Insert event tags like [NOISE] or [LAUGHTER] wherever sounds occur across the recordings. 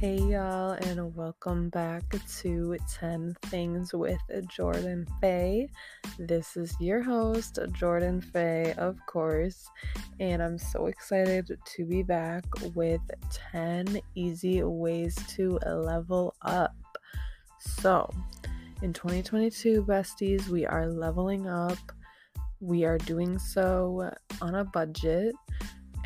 Hey y'all, and welcome back to 10 Things with Jordan Faye. This is your host, Jordan Faye, of course, and I'm so excited to be back with 10 easy ways to level up. So, in 2022, besties, we are leveling up. We are doing so on a budget,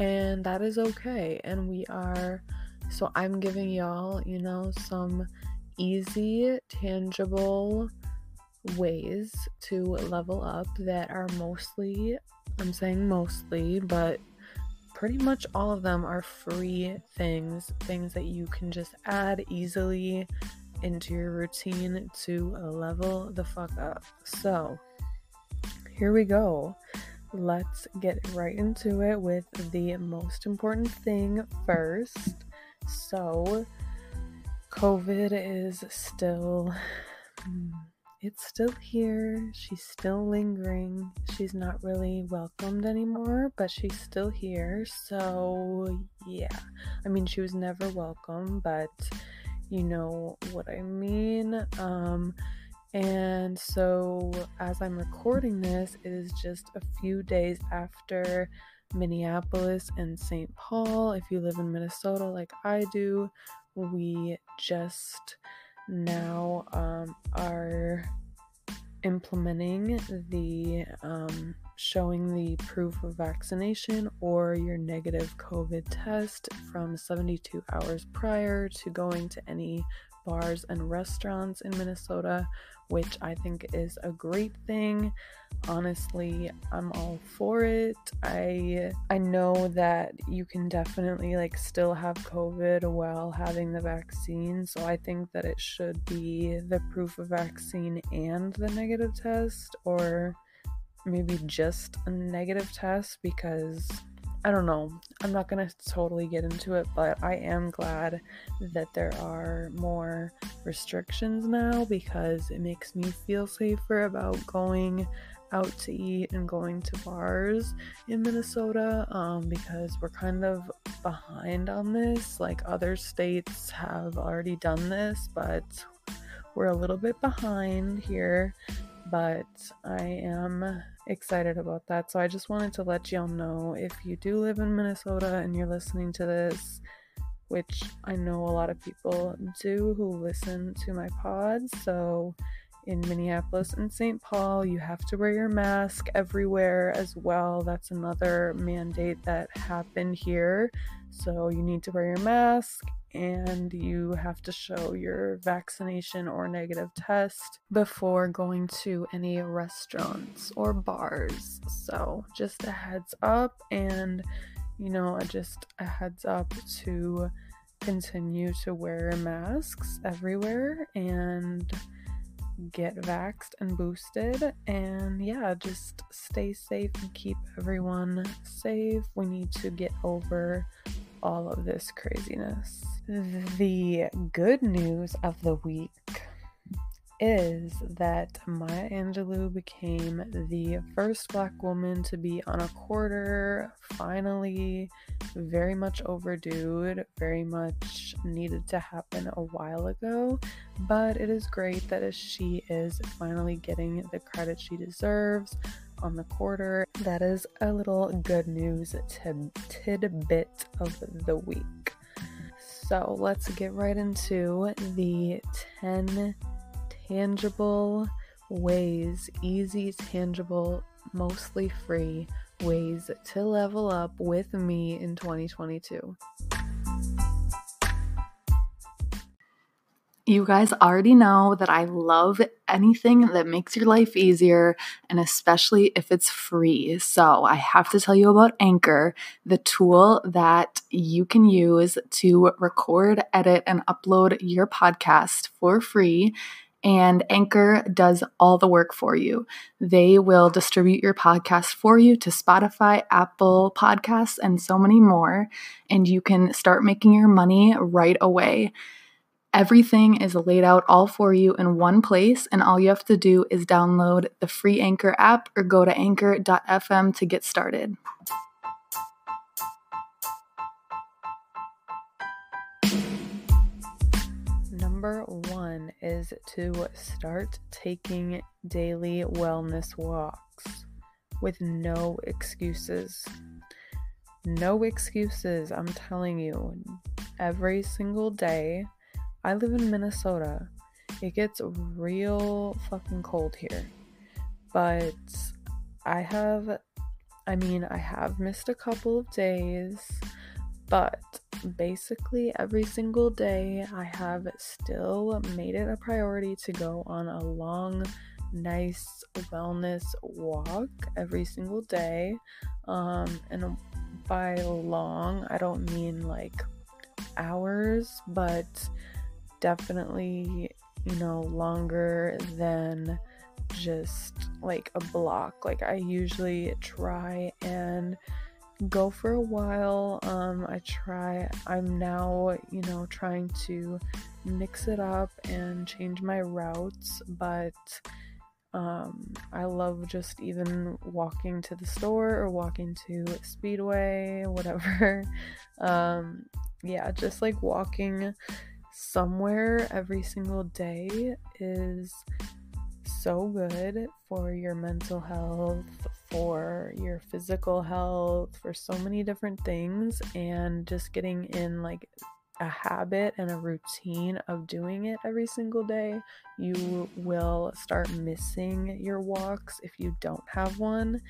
and that is okay. And we are so I'm giving y'all, you know, some easy, tangible ways to level up that are mostly, I'm saying mostly, but pretty much all of them are free things, things that you can just add easily into your routine to level the fuck up. So, here we go. Let's get right into it with the most important thing first so, COVID is still, it's still here. She's still lingering. She's not really welcomed anymore, but she's still here. So, yeah. I mean, she was never welcome, but you know what I mean. Um, and so, as I'm recording this, it is just a few days after Minneapolis and St. Paul. If you live in Minnesota like I do, we just now um, are implementing the um, showing the proof of vaccination or your negative COVID test from 72 hours prior to going to any bars and restaurants in Minnesota, which I think is a great thing. Honestly, I'm all for it. I I know that you can definitely like still have COVID while having the vaccine, so I think that it should be the proof of vaccine and the negative test or maybe just a negative test because I don't know. I'm not going to totally get into it, but I am glad that there are more restrictions now because it makes me feel safer about going out to eat and going to bars in Minnesota um, because we're kind of behind on this. Like other states have already done this, but we're a little bit behind here. But I am excited about that. So I just wanted to let y'all know if you do live in Minnesota and you're listening to this, which I know a lot of people do who listen to my pods. So in Minneapolis and St. Paul, you have to wear your mask everywhere as well. That's another mandate that happened here. So you need to wear your mask and you have to show your vaccination or negative test before going to any restaurants or bars. So, just a heads up, and you know, just a heads up to continue to wear masks everywhere and get vaxxed and boosted. And yeah, just stay safe and keep everyone safe. We need to get over all of this craziness. The good news of the week is that Maya Angelou became the first black woman to be on a quarter. Finally, very much overdue, very much needed to happen a while ago. But it is great that she is finally getting the credit she deserves on the quarter. That is a little good news tidbit of the week. So let's get right into the 10 tangible ways, easy, tangible, mostly free ways to level up with me in 2022. You guys already know that I love anything that makes your life easier, and especially if it's free. So, I have to tell you about Anchor, the tool that you can use to record, edit, and upload your podcast for free. And Anchor does all the work for you. They will distribute your podcast for you to Spotify, Apple Podcasts, and so many more. And you can start making your money right away. Everything is laid out all for you in one place, and all you have to do is download the free Anchor app or go to anchor.fm to get started. Number one is to start taking daily wellness walks with no excuses. No excuses, I'm telling you. Every single day, I live in Minnesota. It gets real fucking cold here. But I have, I mean, I have missed a couple of days, but basically every single day I have still made it a priority to go on a long, nice wellness walk every single day. Um, and by long, I don't mean like hours, but definitely, you know, longer than just like a block. Like I usually try and go for a while. Um, I try, I'm now, you know, trying to mix it up and change my routes, but um, I love just even walking to the store or walking to Speedway, whatever. [LAUGHS] um, yeah, just like walking somewhere every single day is so good for your mental health, for your physical health, for so many different things, and just getting in like a habit and a routine of doing it every single day, you will start missing your walks if you don't have one.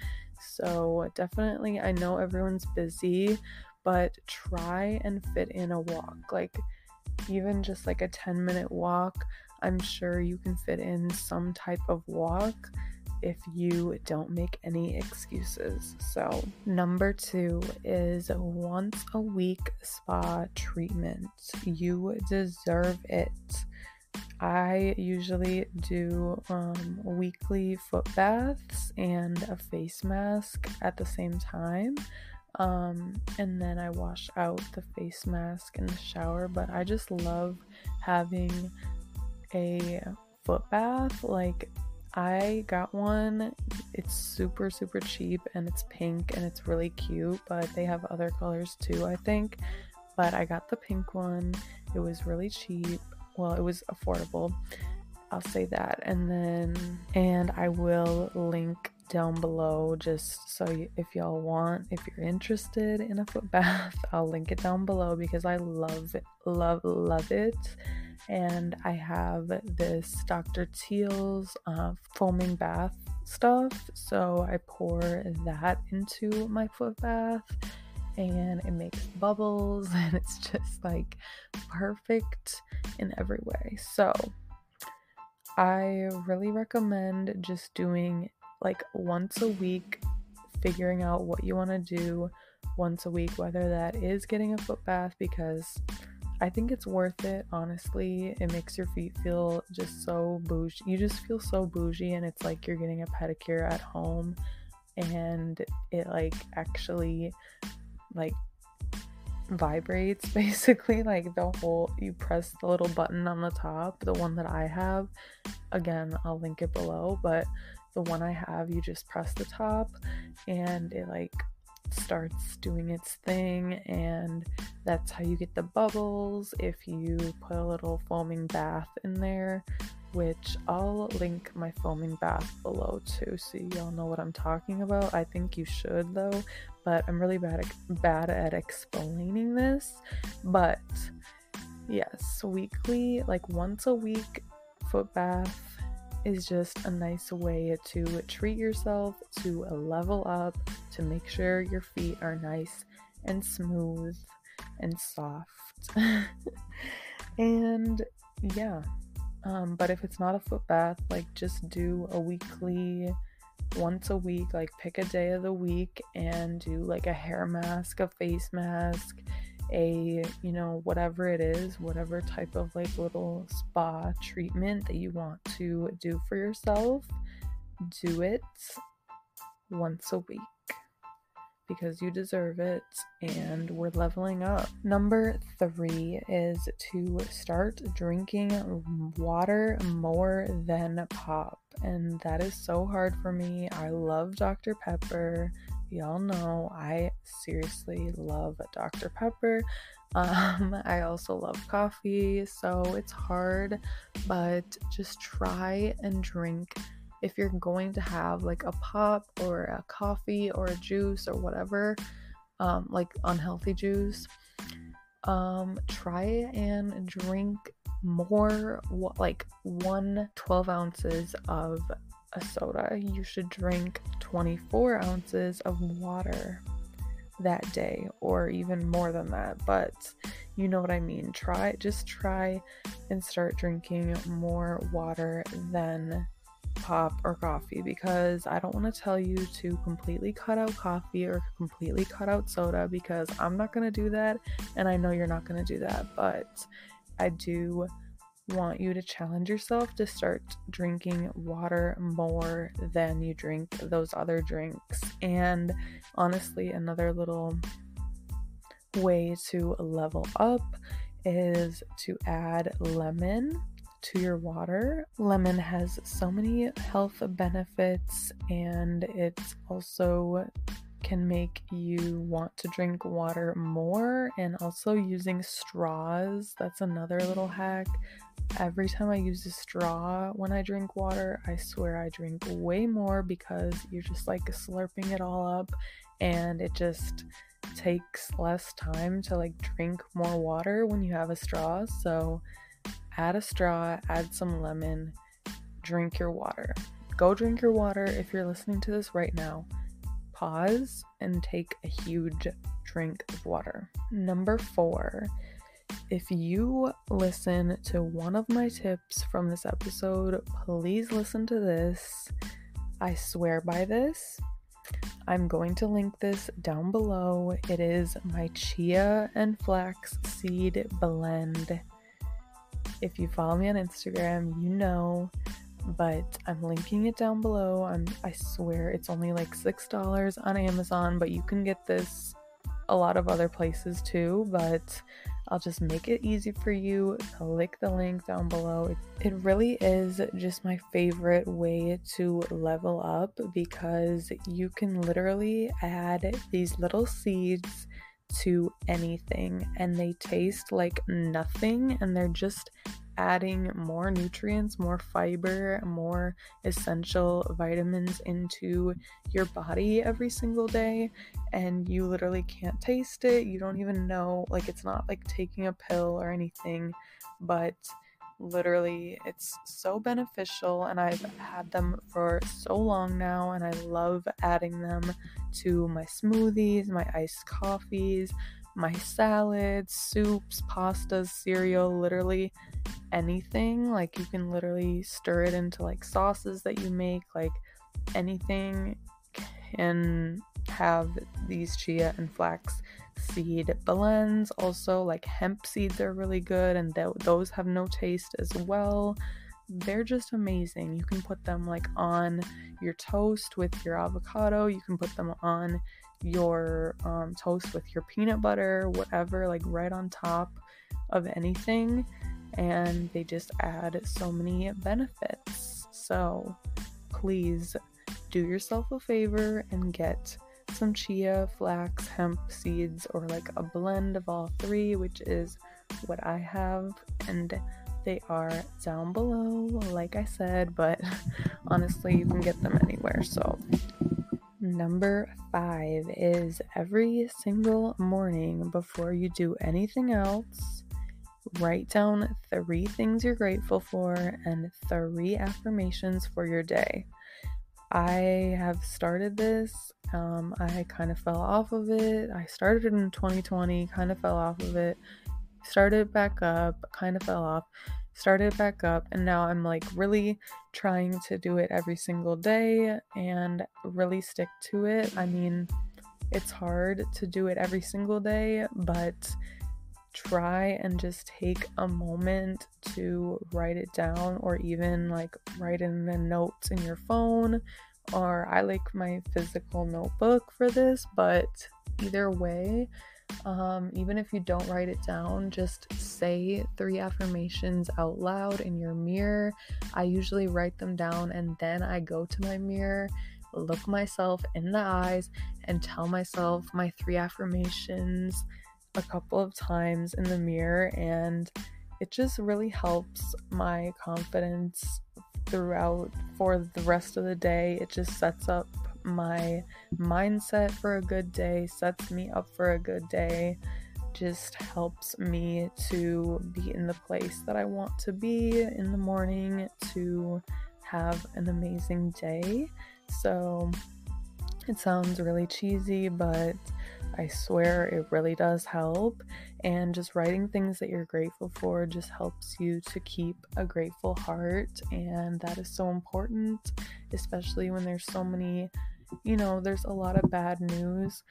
So, definitely, I know everyone's busy, but try and fit in a walk. Like, even just like a 10 minute walk, I'm sure you can fit in some type of walk if you don't make any excuses. So, number two is once a week spa treatment. You deserve it. I usually do um, weekly foot baths and a face mask at the same time. Um, and then I wash out the face mask in the shower. But I just love having a foot bath. Like, I got one. It's super, super cheap and it's pink and it's really cute, but they have other colors too, I think. But I got the pink one. It was really cheap. Well, it was affordable. I'll say that. And then, and I will link down below just so you, if y'all want, if you're interested in a foot bath, [LAUGHS] I'll link it down below because I love it, love, love it and I have this Dr. Teal's uh, foaming bath stuff. So I pour that into my foot bath and it makes bubbles [LAUGHS] and it's just like perfect in every way. So I really recommend just doing like once a week, figuring out what you want to do once a week, whether that is getting a foot bath because I think it's worth it, honestly. It makes your feet feel just so bougie. You just feel so bougie, and it's like you're getting a pedicure at home, and it like actually like vibrates [LAUGHS] basically like the whole you press the little button on the top the one that i have again i'll link it below but the one i have you just press the top and it like starts doing its thing, and that's how you get the bubbles. If you put a little foaming bath in there, which I'll link my foaming bath below too, so y'all know what I'm talking about. I think you should though, but I'm really bad at, bad at explaining this. But yes, weekly, like once a week foot bath is just a nice way to treat yourself, to level up, to make sure your feet are nice and smooth and soft. [LAUGHS] and yeah, um, but if it's not a foot bath, like just do a weekly, once a week, like pick a day of the week and do like a hair mask, a face mask, a, you know, whatever it is, whatever type of like little spa treatment that you want to do for yourself, do it once a week because you deserve it and we're leveling up. Number three is to start drinking water more than pop, and that is so hard for me. I love Dr. Pepper. Y'all know I seriously love Dr. Pepper. [LAUGHS] Um, I also love coffee, so it's hard, but just try and drink. If you're going to have like a pop or a coffee or a juice or whatever, um, like unhealthy juice, um, try and drink more, like one 12 ounces of a soda. You should drink 24 ounces of water that day or even more than that but you know what i mean try just try and start drinking more water than pop or coffee because i don't want to tell you to completely cut out coffee or completely cut out soda because i'm not going to do that and i know you're not going to do that but i do want you to challenge yourself to start drinking water more than you drink those other drinks. And honestly, another little way to level up is to add lemon to your water. Lemon has so many health benefits and it's also can make you want to drink water more and also using straws that's another little hack every time I use a straw when I drink water, I swear I drink way more because you're just like slurping it all up and it just takes less time to like drink more water when you have a straw. So add a straw, add some lemon, drink your water. Go drink your water if you're listening to this right now. Pause and take a huge drink of water. Number four if you listen to one of my tips from this episode, please listen to this. I swear by this. I'm going to link this down below. It is my chia and flax seed blend. If you follow me on Instagram, you know, but I'm linking it down below. I'm I swear it's only like $6 on Amazon, but you can get this a lot of other places too, but I'll just make it easy for you. Click the link down below. It, it really is just my favorite way to level up because you can literally add these little seeds to anything and they taste like nothing and they're just adding more nutrients, more fiber, more essential vitamins into your body every single day. And you literally can't taste it. You don't even know, like, it's not like taking a pill or anything, but literally it's so beneficial and I've had them for so long now and I love adding them to my smoothies, my iced coffees, my salads, soups, pastas, cereal, literally anything. Like you can literally stir it into like sauces that you make, like anything can have these chia and flax seed blends. Also, like hemp seeds are really good, and th- those have no taste as well. They're just amazing. You can put them like on your toast with your avocado. You can put them on your um, toast with your peanut butter, whatever, like right on top of anything. And they just add so many benefits. So please do yourself a favor and get some chia, flax, hemp seeds, or like a blend of all three, which is what I have. And they are down below, like I said, but [LAUGHS] honestly, you can get them anywhere. So Number five is every single morning before you do anything else, write down three things you're grateful for and three affirmations for your day. I have started this. Um, I kind of fell off of it. I started in 2020, kind of fell off of it, started back up, kind of fell off started back up and now I'm like really trying to do it every single day and really stick to it. I mean, it's hard to do it every single day, but try and just take a moment to write it down or even like write in the notes in your phone or I like my physical notebook for this, but either way, um, even if you don't write it down, just say three affirmations out loud in your mirror. I usually write them down and then I go to my mirror look myself in the eyes and tell myself my three affirmations a couple of times in the mirror and it just really helps my confidence throughout for the rest of the day. It just sets up my mindset for a good day, sets me up for a good day, just helps me to be in the place that I want to be in the morning to have an amazing day. So it sounds really cheesy, but I swear it really does help. And just writing things that you're grateful for just helps you to keep a grateful heart. And that is so important, especially when there's so many, you know, there's a lot of bad news.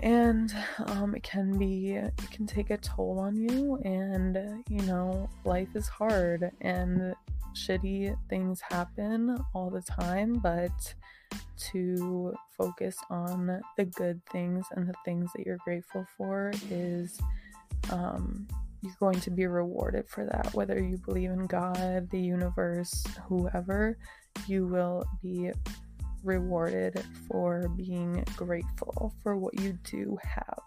And um, it can be, it can take a toll on you. And, you know, life is hard and shitty things happen all the time. But to focus on the good things and the things that you're grateful for is um, you're going to be rewarded for that. Whether you believe in God, the universe, whoever, you will be rewarded for being grateful for what you do have.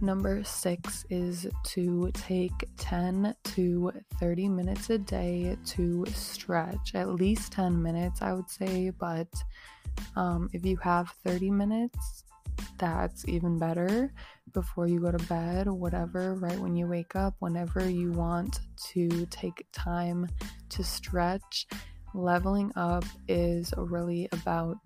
Number six is to take 10 to 30 minutes a day to stretch. At least 10 minutes, I would say, but um, if you have 30 minutes, that's even better before you go to bed, whatever, right when you wake up, whenever you want to take time to stretch leveling up is really about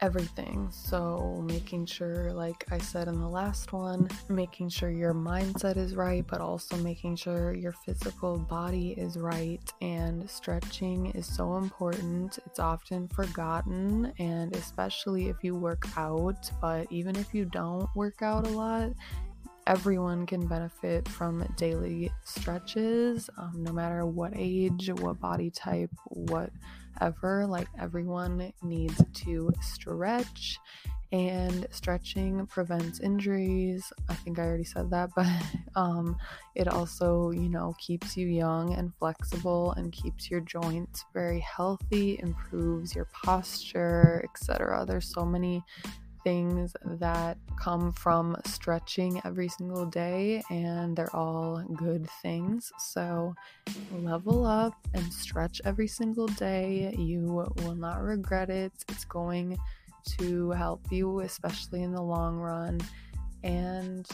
everything. So, making sure, like I said in the last one, making sure your mindset is right, but also making sure your physical body is right. And stretching is so important. It's often forgotten, and especially if you work out, but even if you don't work out a lot, everyone can benefit from daily stretches, um, no matter what age, what body type, whatever. Like everyone needs to stretch, and stretching prevents injuries. I think I already said that, [LAUGHS] but um, it also, you know, keeps you young and flexible and keeps your joints very healthy, improves your posture, etc. There's so many things that come from stretching every single day, and they're all good things. So, level up and stretch every single day. You will not regret it. It's going to help you, especially in the long run, and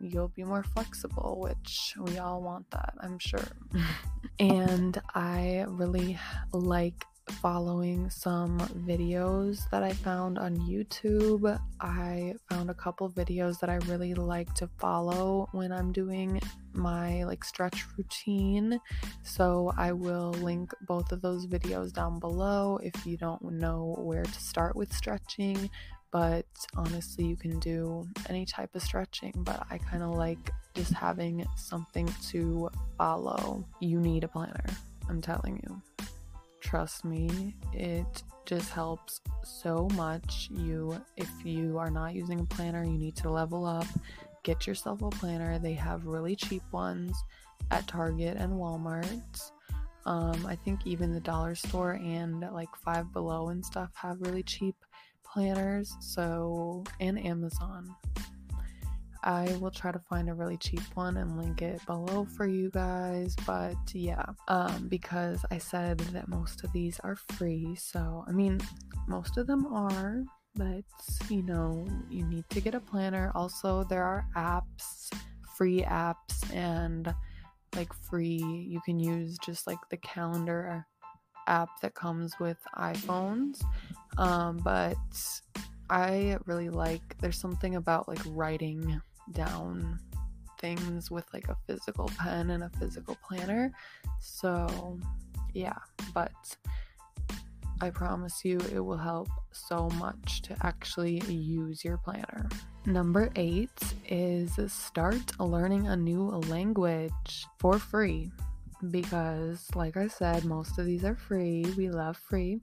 you'll be more flexible, which we all want that, I'm sure. [LAUGHS] and I really like following some videos that I found on YouTube. I found a couple videos that I really like to follow when I'm doing my like stretch routine. So I will link both of those videos down below if you don't know where to start with stretching. But honestly, you can do any type of stretching, but I kind of like just having something to follow. You need a planner, I'm telling you trust me, it just helps so much. You if you are not using a planner, you need to level up. Get yourself a planner. They have really cheap ones at Target and Walmart. Um, I think even the dollar store and like Five Below and stuff have really cheap planners. So, and Amazon. I will try to find a really cheap one and link it below for you guys. But yeah, um, because I said that most of these are free. So, I mean, most of them are, but you know, you need to get a planner. Also, there are apps, free apps, and like free, you can use just like the calendar app that comes with iPhones. Um, but I really like, there's something about like writing down things with like a physical pen and a physical planner. So, yeah, but I promise you it will help so much to actually use your planner. Number eight is start learning a new language for free because, like I said, most of these are free. We love free.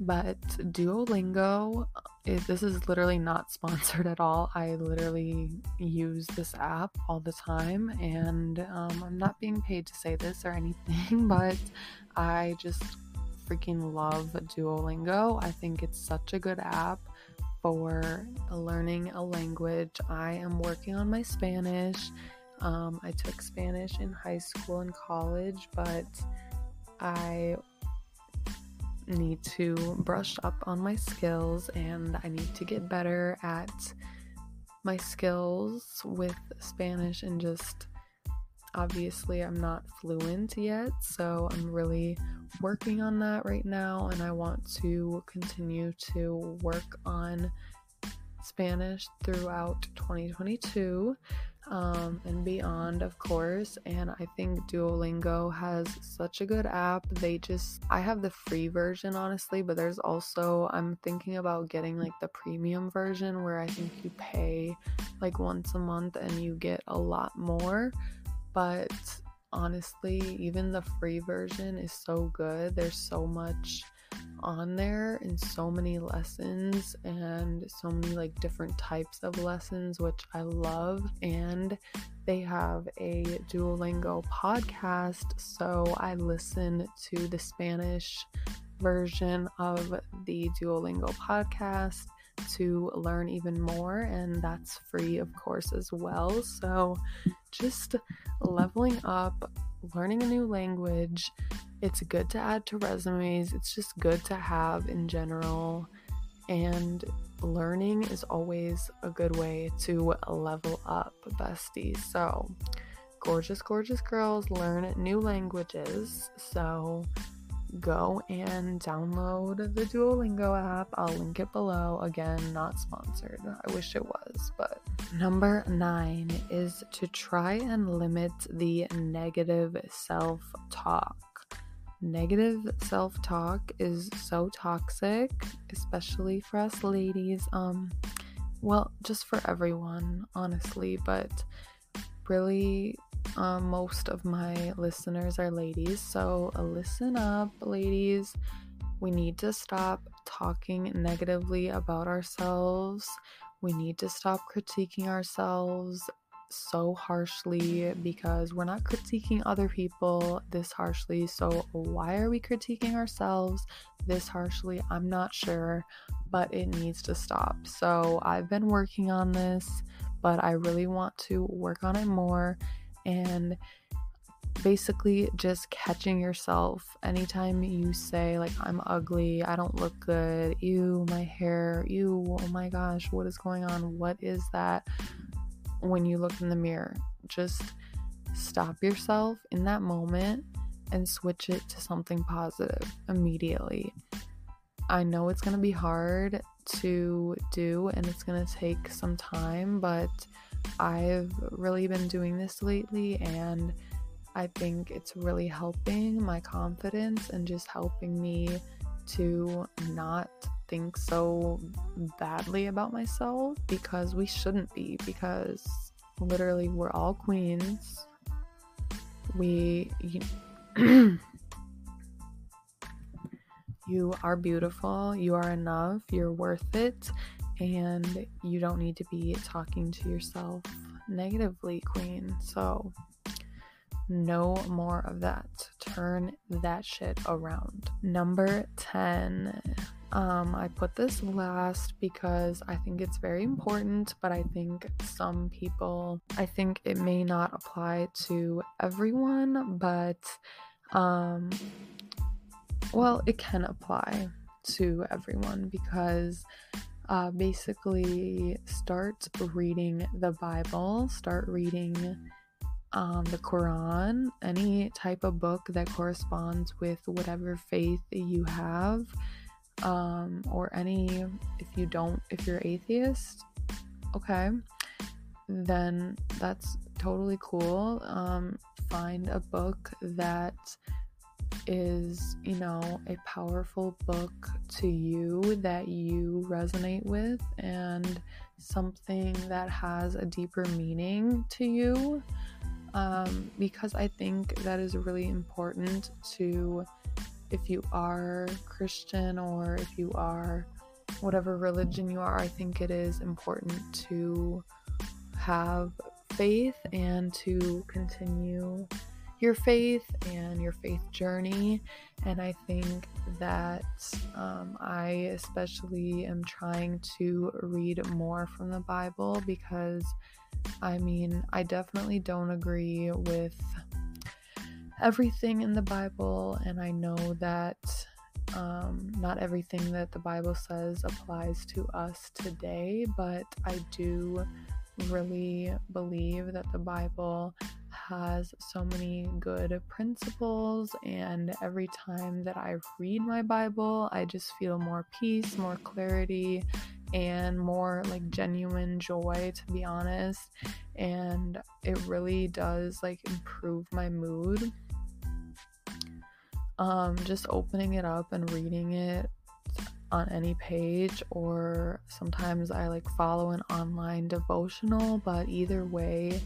But Duolingo, it, this is literally not [LAUGHS] sponsored at all. I literally use this app all the time, and um, I'm not being paid to say this or anything, [LAUGHS] but I just freaking love Duolingo. I think it's such a good app for learning a language. I am working on my Spanish. Um, I took Spanish in high school and college, but I need to brush up on my skills and I need to get better at my skills with Spanish and just obviously I'm not fluent yet, so I'm really working on that right now and I want to continue to work on Spanish throughout 2022 um, and beyond, of course. And I think Duolingo has such a good app. They just, I have the free version, honestly, but there's also, I'm thinking about getting like the premium version where I think you pay like once a month and you get a lot more. But honestly, even the free version is so good. There's so much on there and so many lessons and so many like different types of lessons which I love and they have a Duolingo podcast so I listen to the Spanish version of the Duolingo podcast to learn even more and that's free of course as well. So just leveling up learning a new language it's good to add to resumes, it's just good to have in general. And learning is always a good way to level up, besties. So, gorgeous, gorgeous girls learn new languages. So, go and download the Duolingo app. I'll link it below. Again, not sponsored. I wish it was, but number nine is to try and limit the negative self talk. Negative self talk is so toxic, especially for us ladies. Um, well, just for everyone, honestly, but really, um, most of my listeners are ladies. So, uh, listen up, ladies. We need to stop talking negatively about ourselves. We need to stop critiquing ourselves so harshly because we're not critiquing other people this harshly. So, why are we critiquing ourselves this harshly? I'm not sure, but it needs to stop. So, I've been working on this, but I really want to work on it more and basically just catching yourself anytime you say like i'm ugly i don't look good ew my hair ew oh my gosh what is going on what is that when you look in the mirror. Just stop yourself in that moment and switch it to something positive immediately. I know it's going to be hard to do and it's going to take some time, but I've really been doing this lately and I think it's really helping my confidence and just helping me to not think so badly about myself because we shouldn't be because literally we're all queens. We you, [CLEARS THROAT] are beautiful you are enough you're worth it and you don't need to be talking to yourself negatively queen so no more of that. Turn that shit around. Number 10. Um, I put this last because I think it's very important, but I think some people, I think it may not apply to everyone, but um, well, it can apply to everyone because uh, basically start reading the Bible, start reading um, the Quran, any type of book that corresponds with whatever faith you have, um, or any, if you don't, if you're atheist, okay, then that's totally cool. Um, find a book that is, you know, a powerful book to you that you resonate with and something that has a deeper meaning to you um, because I think that is really important to, if you are Christian or if you are whatever religion you are, I think it is important to have faith and to continue your faith and your faith journey. And I think that um, I especially am trying to read more from the Bible because I mean, I definitely don't agree with everything in the Bible, and I know that um, not everything that the Bible says applies to us today, but I do really believe that the Bible has so many good principles, and every time that I read my Bible, I just feel more peace, more clarity, and more like genuine joy, to be honest. And it really does like improve my mood. Um, just opening it up and reading it on any page, or sometimes I like follow an online devotional, but either way,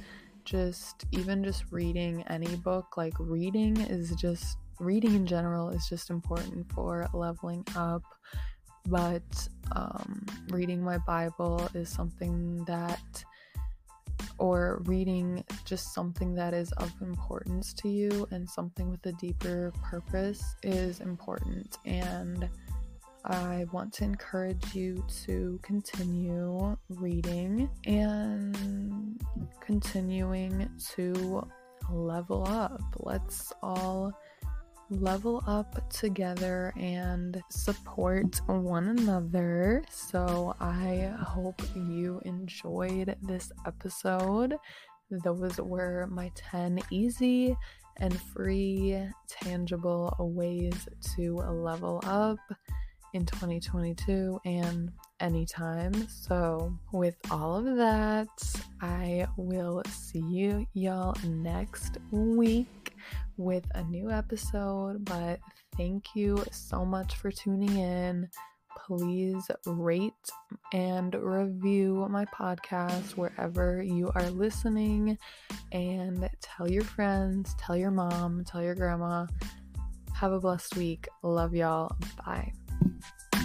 just even just reading any book, like reading is just reading in general is just important for leveling up. But um, reading my Bible is something that, or reading just something that is of importance to you and something with a deeper purpose is important. And I want to encourage you to continue reading and continuing to level up. Let's all level up together and support one another. So, I hope you enjoyed this episode. Those were my 10 easy and free, tangible ways to level up in 2022 and anytime. So, with all of that, I will see you y'all next week with a new episode. But thank you so much for tuning in. Please rate and review my podcast wherever you are listening and tell your friends, tell your mom, tell your grandma. Have a blessed week. Love y'all. Bye.